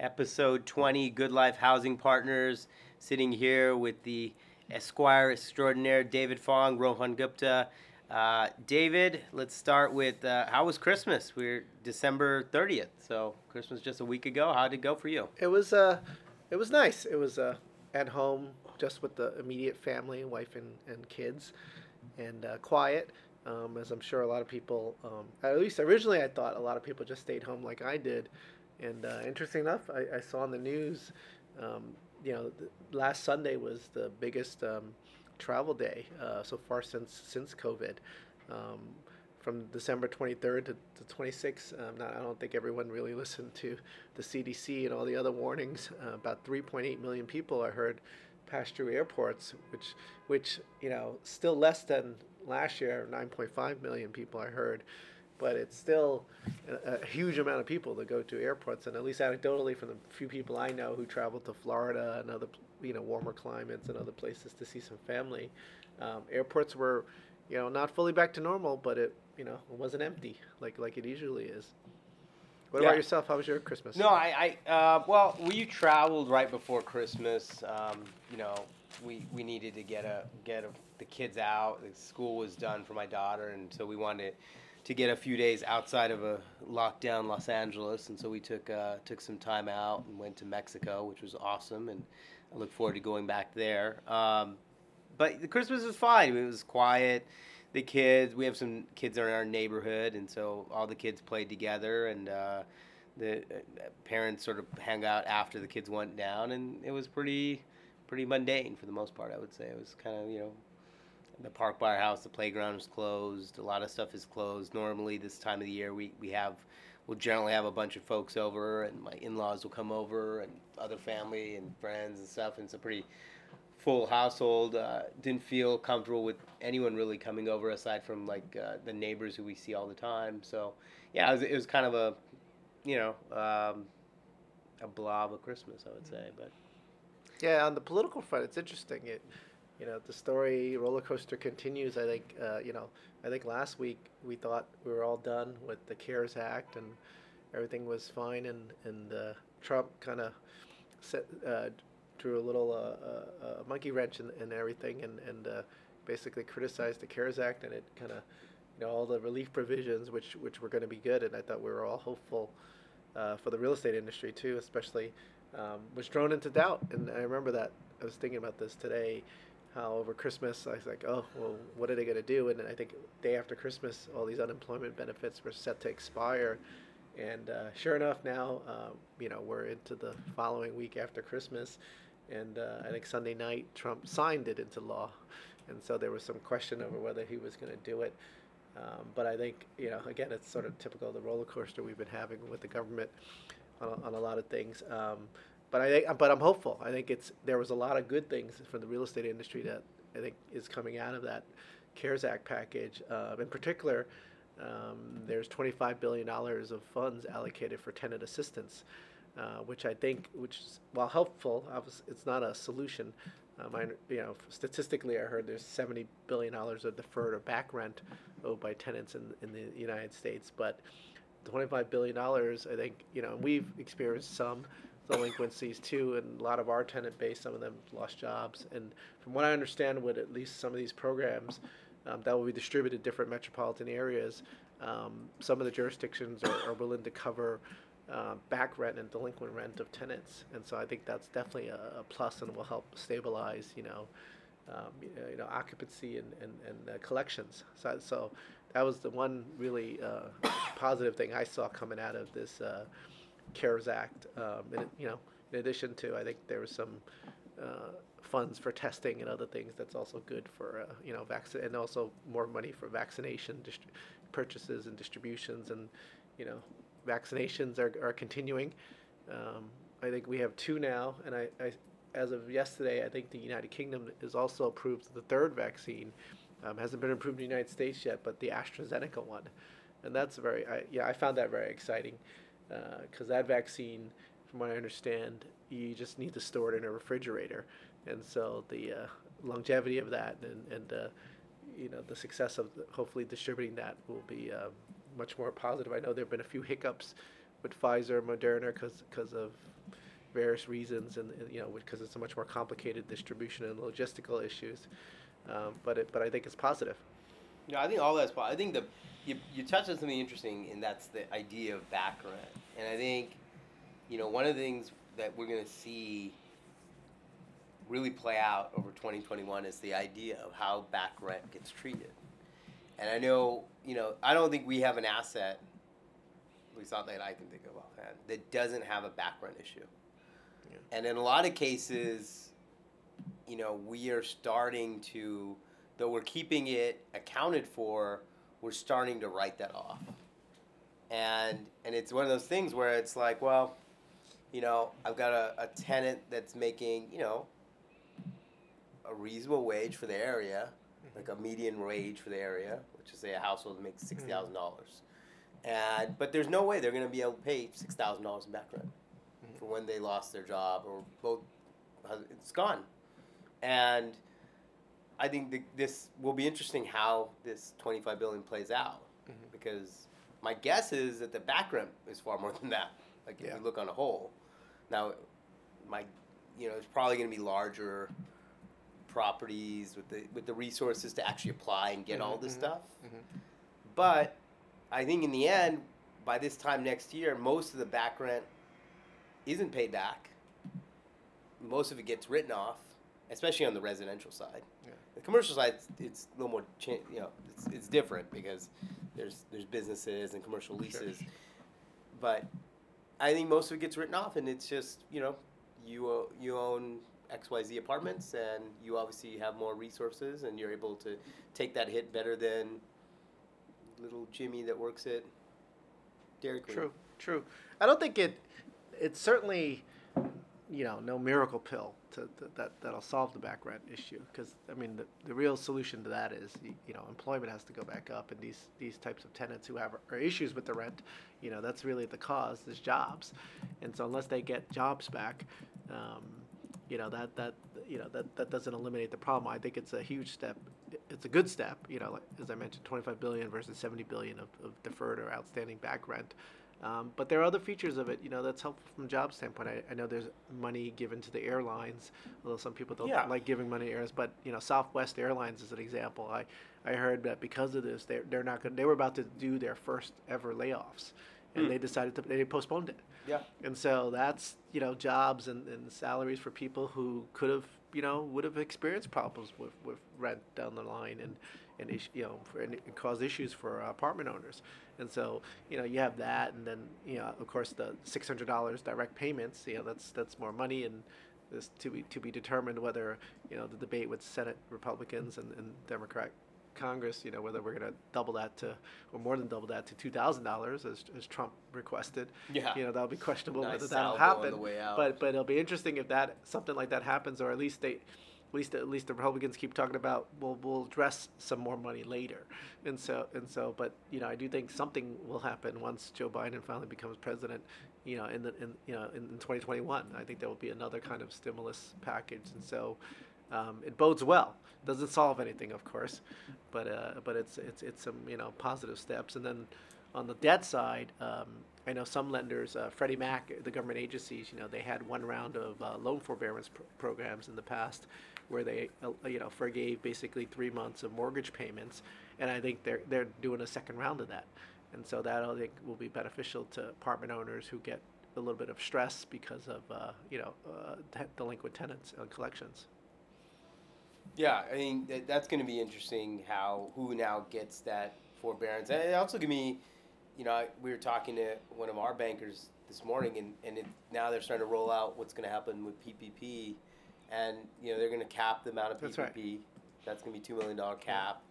episode 20, Good Life Housing Partners. Sitting here with the Esquire extraordinaire David Fong, Rohan Gupta. Uh, David, let's start with uh, how was Christmas? We're December 30th, so Christmas just a week ago. How did it go for you? It was uh, it was nice. It was uh, at home, just with the immediate family, wife and, and kids, and uh, quiet. Um, as I'm sure a lot of people, um, at least originally, I thought a lot of people just stayed home like I did. And uh, interesting enough, I, I, saw on the news, um, you know, last Sunday was the biggest um, travel day uh, so far since since COVID. Um, from December 23rd to, to 26th, um, not, I don't think everyone really listened to the CDC and all the other warnings. Uh, about 3.8 million people I heard pass through airports, which, which you know, still less than last year, 9.5 million people I heard, but it's still a, a, huge amount of people that go to airports. And at least anecdotally, from the few people I know who travel to Florida and other, you know, warmer climates and other places to see some family, um, airports were, you know, not fully back to normal, but it, you know, it wasn't empty like like it usually is. What yeah. about yourself? How was your Christmas? No, I, I uh, well, we traveled right before Christmas. Um, you know, we, we needed to get a get a, the kids out. The school was done for my daughter, and so we wanted to get a few days outside of a lockdown Los Angeles, and so we took uh, took some time out and went to Mexico, which was awesome, and I look forward to going back there. Um, but the Christmas was fine. It was quiet. The kids, we have some kids in our neighborhood, and so all the kids played together, and uh, the uh, parents sort of hung out after the kids went down, and it was pretty pretty mundane for the most part. I would say it was kind of you know the park by our house, the playground is closed. A lot of stuff is closed. Normally, this time of the year, we, we have, we'll generally have a bunch of folks over, and my in laws will come over, and other family and friends and stuff. And it's a pretty full household. Uh, didn't feel comfortable with anyone really coming over aside from like uh, the neighbors who we see all the time. So, yeah, it was, it was kind of a, you know, um, a blob of Christmas, I would say. But yeah, on the political front, it's interesting. It, you know, the story roller coaster continues. I think, uh, you know, I think last week we thought we were all done with the CARES Act and everything was fine, and and uh, Trump kind of uh, drew a little uh, uh, monkey wrench in, in everything, and and uh, basically criticized the CARES Act, and it kind of, you know, all the relief provisions, which which were going to be good, and I thought we were all hopeful for the real estate industry too, especially um, was thrown into doubt. And I remember that I was thinking about this today. How over Christmas I was like, oh well, what are they going to do? And I think day after Christmas, all these unemployment benefits were set to expire. And uh, sure enough, now uh, you know we're into the following week after Christmas, and uh, I think Sunday night Trump signed it into law, and so there was some question over whether he was going to do it. Um, but I think you know again it's sort of typical of the roller coaster we've been having with the government on, on a lot of things. Um, but I think, but I'm hopeful. I think it's there was a lot of good things for the real estate industry that I think is coming out of that CARES Act package. Uh, in particular, um, there's 25 billion dollars of funds allocated for tenant assistance, uh, which I think, which while helpful, it's not a solution. Um, I, you know, statistically, I heard there's 70 billion dollars of deferred or back rent owed by tenants in in the United States, but 25 billion dollars. I think you know we've experienced some delinquencies too, and a lot of our tenant base, some of them lost jobs. And from what I understand, with at least some of these programs um, that will be distributed to different metropolitan areas, um, some of the jurisdictions are, are willing to cover. Uh, back rent and delinquent rent of tenants, and so I think that's definitely a, a plus and will help stabilize, you know, um, you know, occupancy and and, and uh, collections. So, so that was the one really uh, positive thing I saw coming out of this uh, CARES Act. Um, and, you know, in addition to, I think there was some uh, funds for testing and other things. That's also good for uh, you know vaccine and also more money for vaccination dist- purchases and distributions and you know vaccinations are, are continuing. Um, I think we have two now, and I, I, as of yesterday, I think the United Kingdom is also approved the third vaccine um, hasn't been approved in the United States yet, but the AstraZeneca one, and that's very I, yeah I found that very exciting because uh, that vaccine, from what I understand, you just need to store it in a refrigerator, and so the uh, longevity of that and and uh, you know the success of hopefully distributing that will be much more positive. I know there have been a few hiccups with Pfizer, Moderna, because of various reasons, and, and, you know because it's a much more complicated distribution and logistical issues. Um, but it, but I think it's positive. Yeah, I think all that's. po- I think the you you touched on something interesting, and that's the idea of back rent. And I think, you know, one of the things that we're going to see really play out over 2021 is the idea of how back rent gets treated. And I know, you know, I don't think we have an asset, at least not that I can think of offhand, that doesn't have a back rent issue. Yeah. And in a lot of cases, you know, we are starting to, though we're keeping it accounted for, we're starting to write that off. And and it's one of those things where it's like, well, you know, I've got a, a tenant that's making, you know, a reasonable wage for the area, mm-hmm. like a median wage for the area, which is say a household makes six mm-hmm. thousand dollars. And but there's no way they're gonna be able to pay six thousand dollars in back rent mm-hmm. for when they lost their job or both it's gone. And I think th- this will be interesting how this 25 billion plays out Mhm. because my guess is that the back rent is far more than that. Like if Yeah. you look on a whole, now my you know it's probably going to be larger properties with the with the resources to actually apply and get all Mhm, this mhm, stuff. mhm. But I think in the end, by this time next year, most of the back rent isn't paid back. Most of it gets written off, especially on the residential side. Yeah. The commercial side, it's, a little more, you know, it's, it's different because there's there's businesses and commercial leases. But I think most of it gets written off, and it's just you know, you uh, you own X Y Z apartments, and you obviously have more resources, and you're able to take that hit better than little Jimmy that works at Dairy Queen. True, true. I don't think it. It's certainly, you know, no miracle pill to, to that that'll solve the back rent issue. Because I mean, the, the real solution to that is y- you know employment has to go back up, and these these types of tenants who have issues with the rent, you know, that's really the cause is jobs, and so unless they get jobs back. Um, you know that that you know that that doesn't eliminate the problem. I think it's a huge step. It's a good step. You know, like, as I mentioned, 25 billion versus 70 billion of, of deferred or outstanding back rent. Um, but there are other features of it, you know, that's helpful from a job standpoint. I, I know there's money given to the airlines, although some people don't Yeah. like giving money to airlines. But you know, Southwest Airlines is an example. I, I heard that because of this, they're they're not going. They were about to do their first ever layoffs, and Hmm. they decided to they postponed it. Yeah. And so that's you know jobs and, and salaries for people who could have you know would have experienced problems with, with rent down the line and and you know for, and it caused issues for apartment owners. And so you know you have that, and then you know of course the six hundred dollars direct payments. You know that's that's more money and. Is to be to be determined whether you know the debate with Senate Republicans and, and Democrat Congress, you know, whether we're going to double that to, or more than double that to two thousand dollars, as, as Trump requested. Yeah. You know, that'll be questionable Nice whether that'll happen. the way out. But but it'll be interesting if that something like that happens, or at least they, at least at least the Republicans keep talking about we'll we'll address some more money later, and so and so. But you know, I do think something will happen once Joe Biden finally becomes president. You know, in the in you know in, in 2021, I think there will be another kind of stimulus package, and so. Um, it bodes well. Doesn't solve anything, of course, but uh, but it's it's it's some you know positive steps. And then on the debt side, um, I know some lenders, uh, Freddie Mac, the government agencies, you know, they had one round of uh, loan forbearance pr- programs in the past, where they uh, you know forgave basically three months of mortgage payments, and I think they're they're doing a second round of that, and so that I think will be beneficial to apartment owners who get a little bit of stress because of uh, you know uh, delinquent tenants and collections. Yeah, I mean that, that's going to be interesting. How who now gets that forbearance? And it also give me, you know, I- we were talking to one of our bankers this morning, and and it, now they're starting to roll out what's going to happen with PPP, and you know they're going to cap the amount of That's PPP. right. That's going to be two million dollar cap.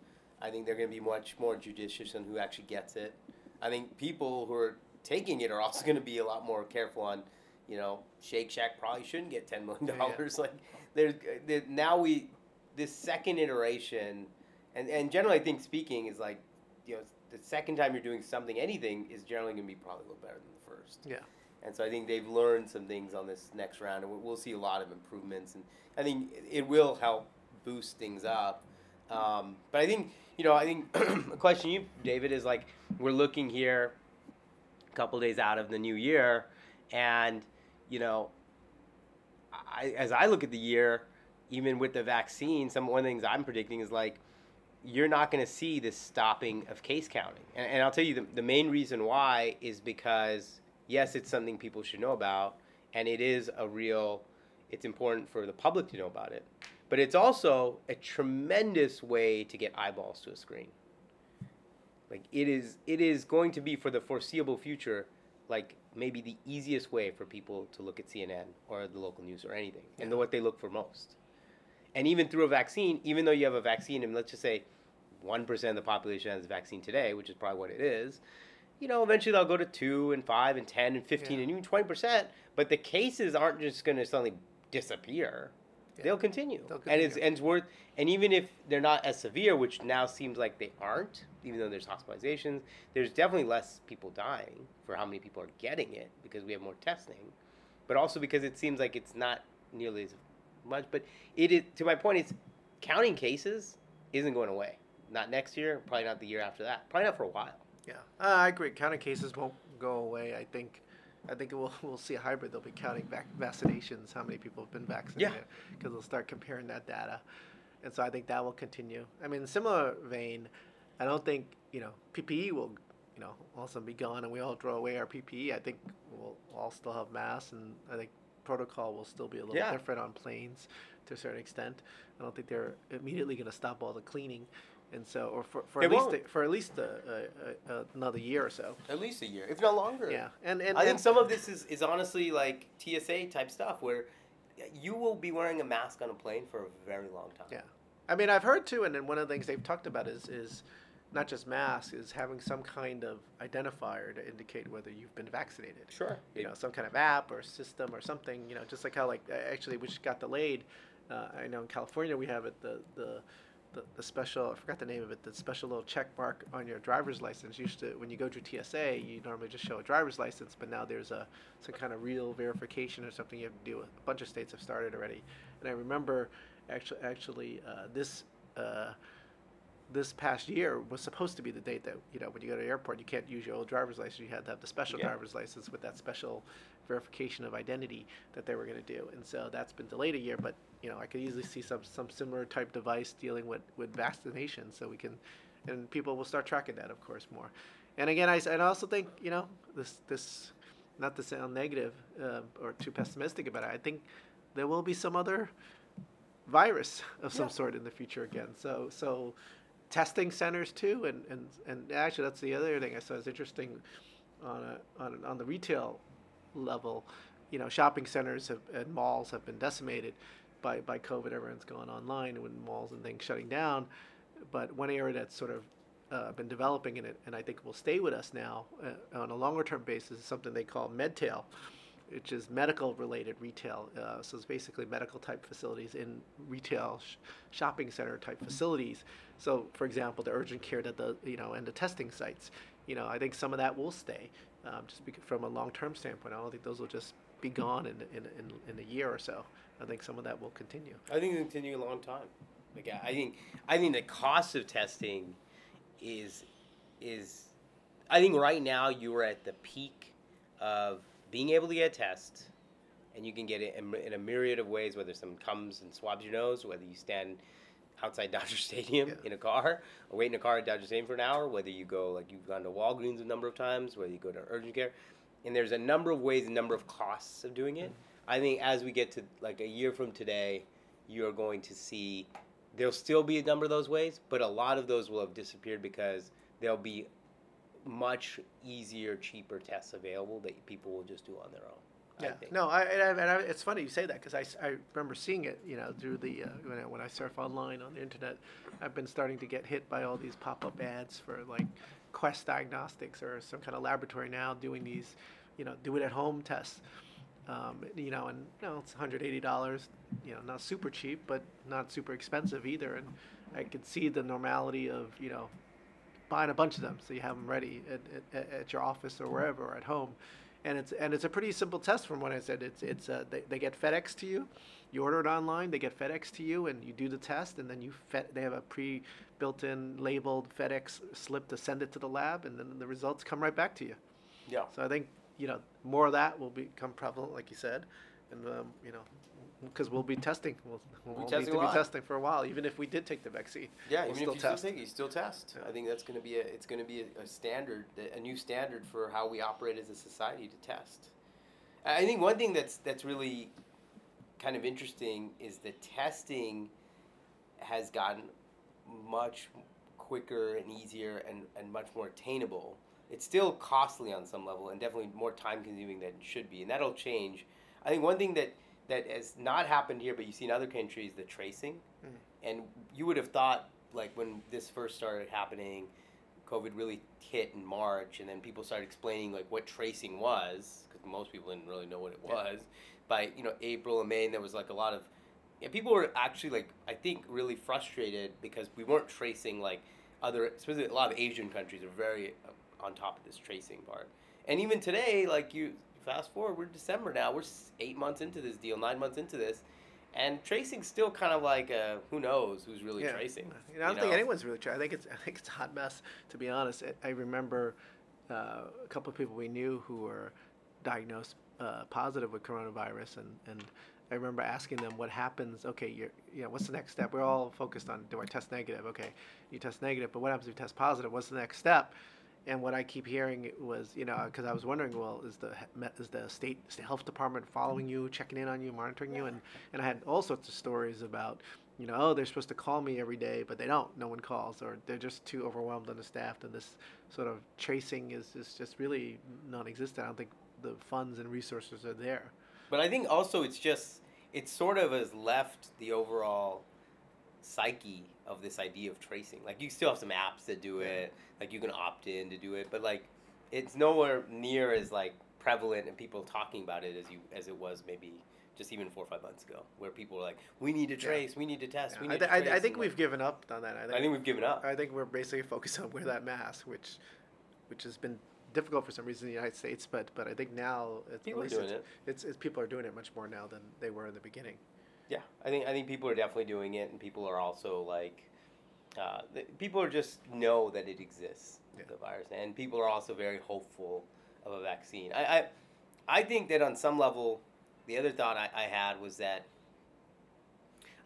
I think they're going to be much more judicious on who actually gets it. I think people who are taking it are also going to be a lot more careful on, you know, Shake Shack probably shouldn't get ten million dollars. Like there's there, now we this second iteration, and and generally I think speaking is like, you know, the second time you're doing something, anything is generally going to be probably a little better than the first. Yeah. And so I think they've learned some things on this next round, and we'll- see a lot of improvements. And I think it will help boost things up. Um, but I think you know, I think a question you, David, is like we're looking here a couple days out of the new year, and you know, I, as I look at the year, even with the vaccine, some one of the things I'm predicting is like you're not going to see this stopping of case counting. And, and I'll tell you the, the main reason why is because yes, it's something people should know about, and it is a real. It's important for the public to know about it, but it's also a tremendous way to get eyeballs to a screen. Like it is, it is going to be for the foreseeable future, like maybe the easiest way for people to look at CNN or the local news or anything, and what they look for most. And even through a vaccine, even though you have a vaccine, and let's just say one percent of the population has a vaccine today, which is probably what it is, you know, eventually they'll go to two and five and ten and fifteen Yeah. and even twenty percent. But the cases aren't just going to suddenly disappear; Yeah. they'll continue. They'll And it's and it's worth. And even if they're not as severe, which now seems like they aren't, even though there's hospitalizations, there's definitely less people dying for how many people are getting it because we have more testing, but also because it seems like it's not nearly as much. But it is to my point. It's counting cases isn't going away. Not next year. Probably not the year after that. Probably not for a while. Yeah, uh, I agree. Counting cases won't go away. I think, I think we'll we'll see a hybrid. They'll be counting vac- vaccinations, how many people have been vaccinated, because they'll start comparing that data, and so I think that will continue. I mean, similar vein, I don't think you know PPE will, you know, also be gone, and we all throw away our PPE. I think we'll all still have masks, and I think protocol will still be a little Yeah. different on planes to a certain extent. I don't think they're immediately going to stop all the cleaning. And so, or for, for at least won't. a, for at least a, a, a, another year or so. At least a year, if not longer. Yeah, and and, I think some of this is, is honestly like TSA type stuff where you will be wearing a mask on a plane for a very long time. Yeah. I mean, I've heard too, and then one of the things they've talked about is is not just masks, is having some kind of identifier to indicate whether you've been vaccinated. Sure. You know, some kind of app or system or something. You know, just like how like uh, actually which got delayed. Uh, I know in California we have it the the. The, the special, I forgot the name of it, the special little check mark on your driver's license. Used to, when you go through TSA, you normally just show a driver's license, but now there's a some kind of real verification or something you have to do. A bunch of states have started already. And I remember actually, actually uh, this uh, this past year was supposed to be the date that you know when you go to the airport you can't use your old driver's license you had to have the special Yeah. driver's license with that special verification of identity that they were going to do and so that's been delayed a year but you know i could easily see some some similar type device dealing with with vaccination so we can and people will start tracking that of course more and again i, I also think you know this this not to sound negative uh, or too pessimistic about it i think there will be some other virus of some Yeah. sort in the future again so so testing centers too, and, and, and actually that's the other thing I saw is interesting on a, on on the retail level. You know, shopping centers have, and malls have been decimated by, by COVID. Everyone's gone online when malls and things shutting down. But one area that's sort of uh, been developing in it, and I think will stay with us now uh, on a longer term basis, is something they call MedTail, which is medical related retail. Uh, so it's basically medical type facilities in retail sh- shopping center type facilities. So, for example, the urgent care that the you know and the testing sites. You know, I think some of that will stay, um, just from a long term standpoint. I don't think those will just be gone in, in, in, in a year or so. I think some of that will continue. I think it'll continue a long time. Like I think I think the cost of testing is is I think right now you are at the peak of being able to get a test and you can get it in, in a myriad of ways whether someone comes and swabs your nose whether you stand outside Dodger Stadium Yeah. in a car or wait in a car at Dodger Stadium for an hour whether you go like you've gone to Walgreens a number of times whether you go to urgent care and there's a number of ways a number of costs of doing it I think as we get to like a year from today you're going to see there'll still be a number of those ways, but a lot of those will have disappeared because there'll be much easier, cheaper tests available that people will just do on their own. I Yeah. think. No, I, and I, and I, it's funny you say that because I, I remember seeing it, you know, through the, uh, when, I, when I surf online on the internet, I've been starting to get hit by all these pop up ads for like Quest Diagnostics or some kind of laboratory now doing these, you know, do it at home tests. Um, you know, and you know, it's $180, you know, not super cheap, but not super expensive either. And I could see the normality of, you know, buying a bunch of them so you have them ready at, at, at your office or wherever or at home and it's and it's a pretty simple test from what i said it's it's uh, they, they get fedex to you you order it online they get fedex to you and you do the test and then you fed, they have a pre built in labeled fedex slip to send it to the lab and then the results come right back to you Yeah. So I think you know more of that will become prevalent, like you said, and um, you know. Because we'll be testing, we'll, we'll We'll be need testing to be testing for a while, even if we did take the vaccine. Yeah, we'll even still if you test. still take it, you still test. Yeah. I think that's going to be a it's going to be a, a standard, a new standard for how we operate as a society to test. I I think one thing that's that's really kind of interesting is the testing has gotten much quicker and easier and, and much more attainable. It's still costly on some level and definitely more time consuming than it should be, and that'll change. I think one thing that that has not happened here, but you see in other countries, the tracing, Mhm. and you would have thought like when this first started happening, COVID really hit in March, and then people started explaining like what tracing was, because most people didn't really know what it Yeah. was. By you know April and May, and there was like a lot of yeah, people were actually like I think really frustrated because we weren't tracing like other, especially a lot of Asian countries are very on top of this tracing part. And even today, like you fast forward, we're December now. We're eight months into this deal, nine months into this, and tracing's still kind of like uh who knows who's really yeah. tracing. I don't think know? anyone's really trying. I think it's I think it's a hot mess. To be honest, I, I remember uh, a couple of people we knew who were diagnosed uh, positive with coronavirus, and and I remember asking them what happens. Okay, you're you know what's the next step? We're all focused on do I test negative? Okay, you test negative, but what happens if you test positive? What's the next step? And what I keep hearing was, you know, because I was wondering, well, is the is the state, health department following you, checking in on you, monitoring you, and and I had all sorts of stories about you know, oh, they're supposed to call me every day, but they don't. No one calls, or they're just too overwhelmed, understaffed, and this sort of tracing is, is just really non-existent. I don't think the funds and resources are there. But I think also it's just it sort of has left the overall psyche of this idea of tracing. Like you still have some apps that do it, like you can opt in to do it, but like it's nowhere near as like prevalent and people talking about it as you as it was maybe just even four or five months ago, where people were like, "We need to Yeah. trace, we need to test, we I, need th- to I, trace." I think we've like, given up on that. I think, I think we've given up. I think we're basically focused on wear that mask, which, which has been difficult for some reason in the United States. But but I think now it's, People at least it's, it. It's, it's people are doing it much more now than they were in the beginning. Yeah, I think I think people are definitely doing it, and people are also like, uh, th- people are just know that it exists, Yeah. the virus, and people are also very hopeful of a vaccine. I, I, I think that on some level, the other thought I, I had was that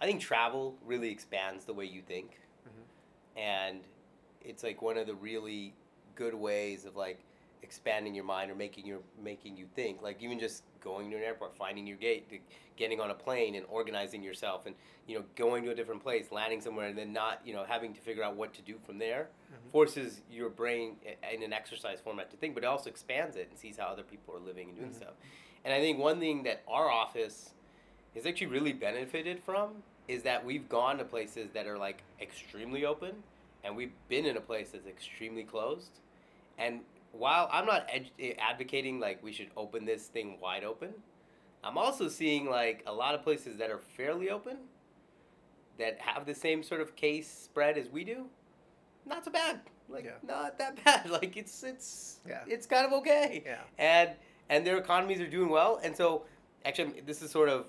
I think travel really expands the way you think, Mhm. and it's like one of the really good ways of like expanding your mind or making your making you think like even just going to an airport finding your gate to getting on a plane and organizing yourself and you know going to a different place landing somewhere and then not you know having to figure out what to do from there Mhm. forces your brain in an exercise format to think but it also expands it and sees how other people are living and doing Mhm. stuff and i think one thing that our office has actually really benefited from is that we've gone to places that are like extremely open and we've been in a place that's extremely closed and while i'm not advocating like we should open this thing wide open i'm also seeing like a lot of places that are fairly open that have the same sort of case spread as we do not so bad like Yeah. not that bad like it's it's Yeah. it's kind of okay Yeah. and and their economies are doing well and so actually this is sort of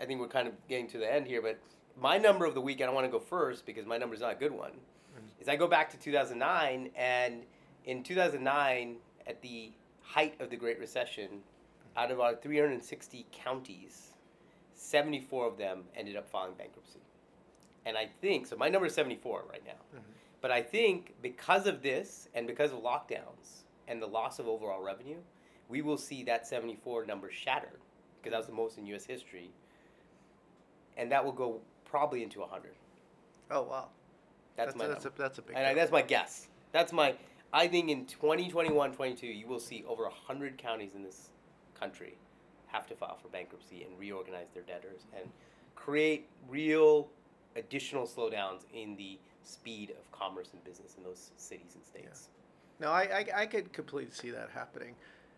i think we're kind of getting to the end here but my number of the week i don't want to go first because my number is not a good one Mhm. is i go back to 2009 and in 2009 at the height of the great recession out of our 360 counties 74 of them ended up filing bankruptcy and i think so my number is 74 right now Mhm. but I think because of this and because of lockdowns and the loss of overall revenue, we will see that 74 number shattered because that was the most in U.S. history, and that will go probably into 100. Oh wow. That's, my that's a, that's a big. and I, that's my guess. That's my. I think in 2021, 22, you will see over 100 counties in this country have to file for bankruptcy and reorganize their debtors and create real additional slowdowns in the speed of commerce and business in those cities and states. No, I, I, I could completely see that happening.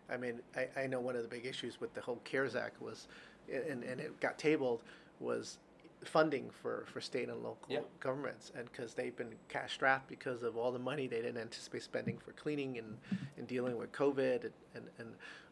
I mean, I, I know one of the big issues with the whole CARES Act was, and, and it got tabled, was funding for, for state and local Yeah. governments. And because they've been cash strapped because of all the money they didn't anticipate spending for cleaning and, and dealing with COVID and, and, and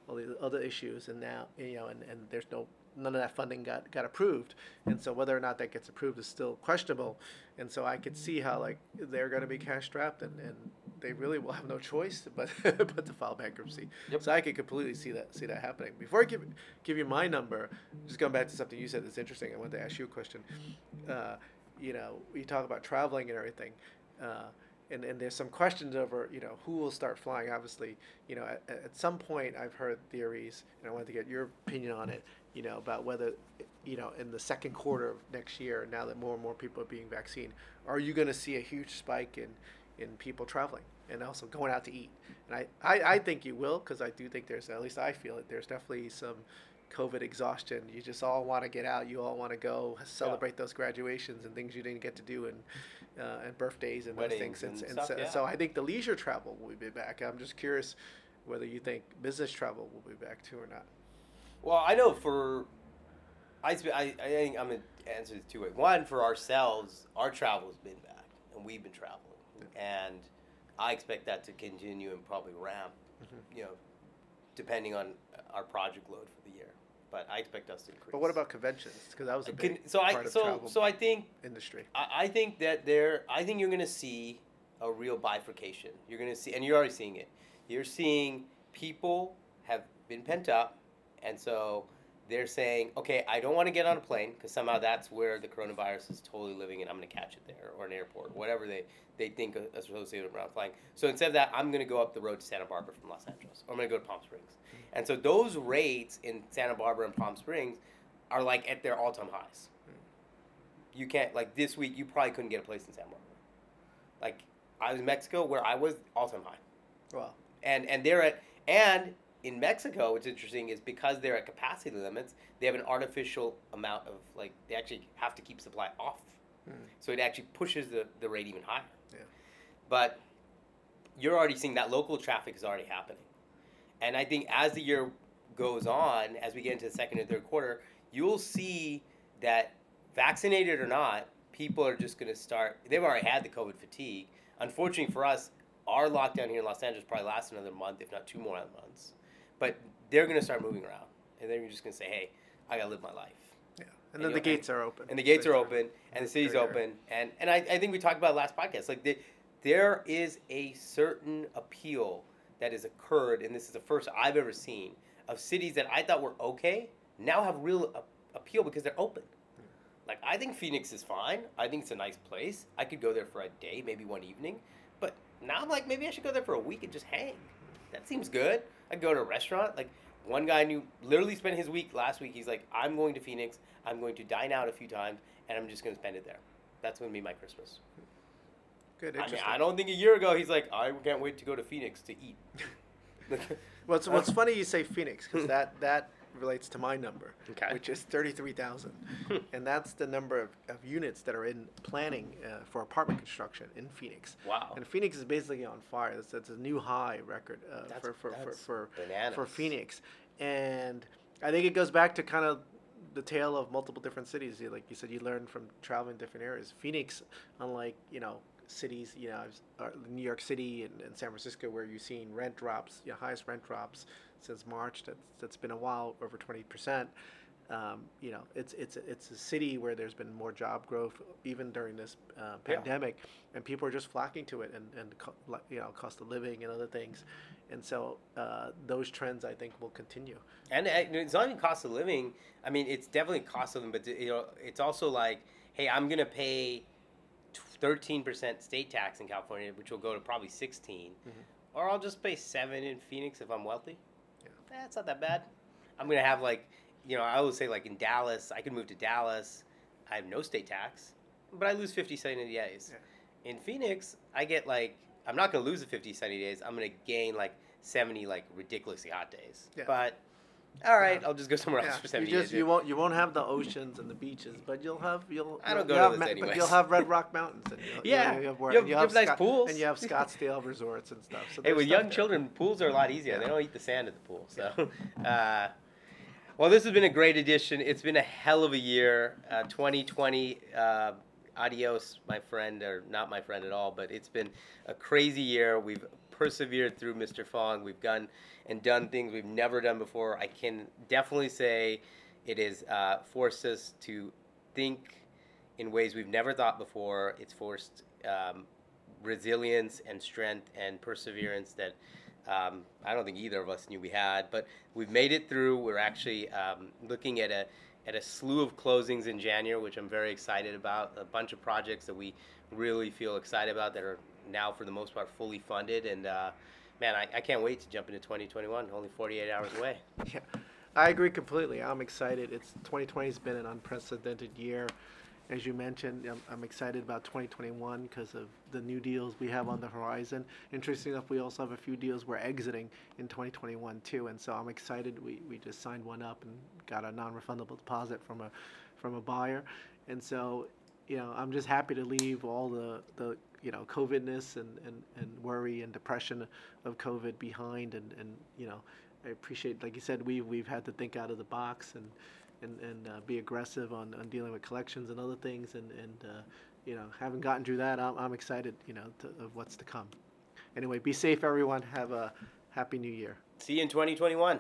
all these other issues. And now, you know, and, and there's no, none of that funding got, got approved. And so whether or not that gets approved is still questionable. And so I could see how like they're going to be cash strapped and, and they really will have no choice but but to file bankruptcy. Yep. So I could completely see that see that happening. Before I give give you my number, just going back to something you said that's interesting. I wanted to ask you a question. Uh, you know, you talk about traveling and everything. Uh, and, and there's some questions over you know who will start flying obviously you know at, at some point i've heard theories and i wanted to get your opinion on it you know about whether you know in the second quarter of next year now that more and more people are being vaccinated are you going to see a huge spike in in people traveling and also going out to eat and i i, I think you will because i do think there's at least i feel it there's definitely some covid exhaustion you just all want to get out you all want to go celebrate those graduations and things you didn't get to do and uh, and birthdays and those things. And, and and stuff, so, yeah. so I think the leisure travel will be back. I'm just curious whether you think business travel will be back too or not. Well, I know for I, I, I think I'm gonna answer this two ways. One, for ourselves, our travel has been back, and we've been traveling, and I expect that to continue and probably ramp. Mhm. You know, depending on our project load for the year, but I expect us to increase. But what about conventions? Because that was a Con- big so I part of so travel so I think industry. I, I think that there I think you're gonna see a real bifurcation. You're gonna see and you're already seeing it. You're seeing people have been pent up and so they're saying, okay, I don't want to get on a plane because somehow that's where the coronavirus is totally living and I'm going to catch it there or an airport, whatever they, they think is associated with around flying. So instead of that, I'm going to go up the road to Santa Barbara from Los Angeles or I'm going to go to Palm Springs. And so those rates in Santa Barbara and Palm Springs are like at their all time highs. You can't, like this week, you probably couldn't get a place in Santa Barbara. Like I was in Mexico where I was all time high Well, and and they're at and in Mexico, what's interesting is because they're at capacity limits, they have an artificial amount of like they actually have to keep supply off, Hmm. so it actually pushes the, the rate even higher. Yeah. But you're already seeing that local traffic is already happening, and I think as the year goes on, as we get into the second and third quarter, you'll see that vaccinated or not, people are just going to start. They've already had the COVID fatigue. Unfortunately for us, our lockdown here in Los Angeles probably lasts another month, if not two more months. But they're going to start moving around, and they're just going to say, "Hey, I got to live my life." yeah. And And then the gates are open. And the gates are open, and the city's open, and and I, I think we talked about last podcast. Like the, there is a certain appeal that has occurred, and this is the first I've ever seen of cities that I thought were okay now have real a- appeal because they're open. Like I think Phoenix is fine. I think it's a nice place. I could go there for a day, maybe one evening. But now I'm like, maybe I should go there for a week and just hang. That seems good. I go to a restaurant. Like one guy knew literally spent his week last week. He's like, I'm going to Phoenix. I'm going to dine out a few times, and I'm just going to spend it there. That's going to be my Christmas. Good. I mean, I don't think a year ago he's like, I can't wait to go to Phoenix to eat. What's What's funny you say Phoenix because that that relates to my number, Okay. which is thirty three thousand, and that's the number of, of units that are in planning uh, for apartment construction in Phoenix. wow. And Phoenix is basically on fire. That's, that's a new high record uh, That's- for, for, for, that's for, bananas. for Phoenix. And I think it goes back to kind of the tale of multiple different cities. Like you said, you learn from traveling different areas. Phoenix, unlike, you know, cities, you know, uh, New York City and, and San Francisco, where you've seen rent drops, you know, highest rent drops since March. That's, that's been a while, over 20%. Um, you know, it's it's it's a city where there's been more job growth even during this uh, Yeah. pandemic, and people are just flocking to it, and and co- you know, cost of living and other things, and so uh, those trends I think will continue. And it's not even cost of living. I mean, it's definitely cost of living, but you know, it's also like, hey, I'm gonna pay thirteen percent state tax in California, which will go to probably 16 Mhm. or I'll just pay seven in Phoenix if I'm wealthy. Yeah. Eh, it's not that bad. I'm gonna have like, you know, I always say like in Dallas, I could move to Dallas. I have no state tax, but I lose fifty sunny days. In Phoenix, I get like, I'm not gonna lose the fifty sunny days. I'm gonna gain like seventy like ridiculously hot days. Yeah. But all right, Yeah. I'll just go somewhere else Yeah, for you seventy just days. you won't you won't have the oceans and the beaches, but you'll have you'll. I don't you'll go to have those ma- but you'll have Red Rock Mountains. And you'll, Yeah, you have, where- you have- you have nice Scott- pools. and you have Scottsdale resorts and stuff. So Hey, there's with stuff young there. children, pools are a lot easier. They don't eat the sand at the pool. So, uh, well, this has been a great edition. It's been a hell of a year. Uh, 2020, uh, adios, my friend, or not my friend at all, but it's been a crazy year. We've persevered through Mr. Fong. We've done and done things we've never done before. I can definitely say it has uh, forced us to think in ways we've never thought before. It's forced um, resilience and strength and perseverance that um, I don't think either of us knew we had. But we've made it through. We're actually um, looking at a at a slew of closings in January, which I'm very excited about. A bunch of projects that we really feel excited about that are now, for the most part, fully funded. And uh, man, I, I can't wait to jump into 2021. Only 48 hours away. Yeah, I agree completely. I'm excited. It's 2020 has been an unprecedented year. As you mentioned, I'm, I'm excited about 2021 because of the new deals we have on the horizon. Interesting enough, we also have a few deals we're exiting in 2021 too, and so I'm excited. We, we just signed one up and got a non-refundable deposit from a from a buyer, and so you know I'm just happy to leave all the the you know COVIDness and, and, and worry and depression of COVID behind, and, and you know I appreciate, like you said, we we've had to think out of the box and and, and uh, be aggressive on, on dealing with collections and other things, and and uh, you know having gotten through that, I'm, I'm excited, you know, to, of what's to come. Anyway, be safe, everyone. Have a happy new year. See you in 2021.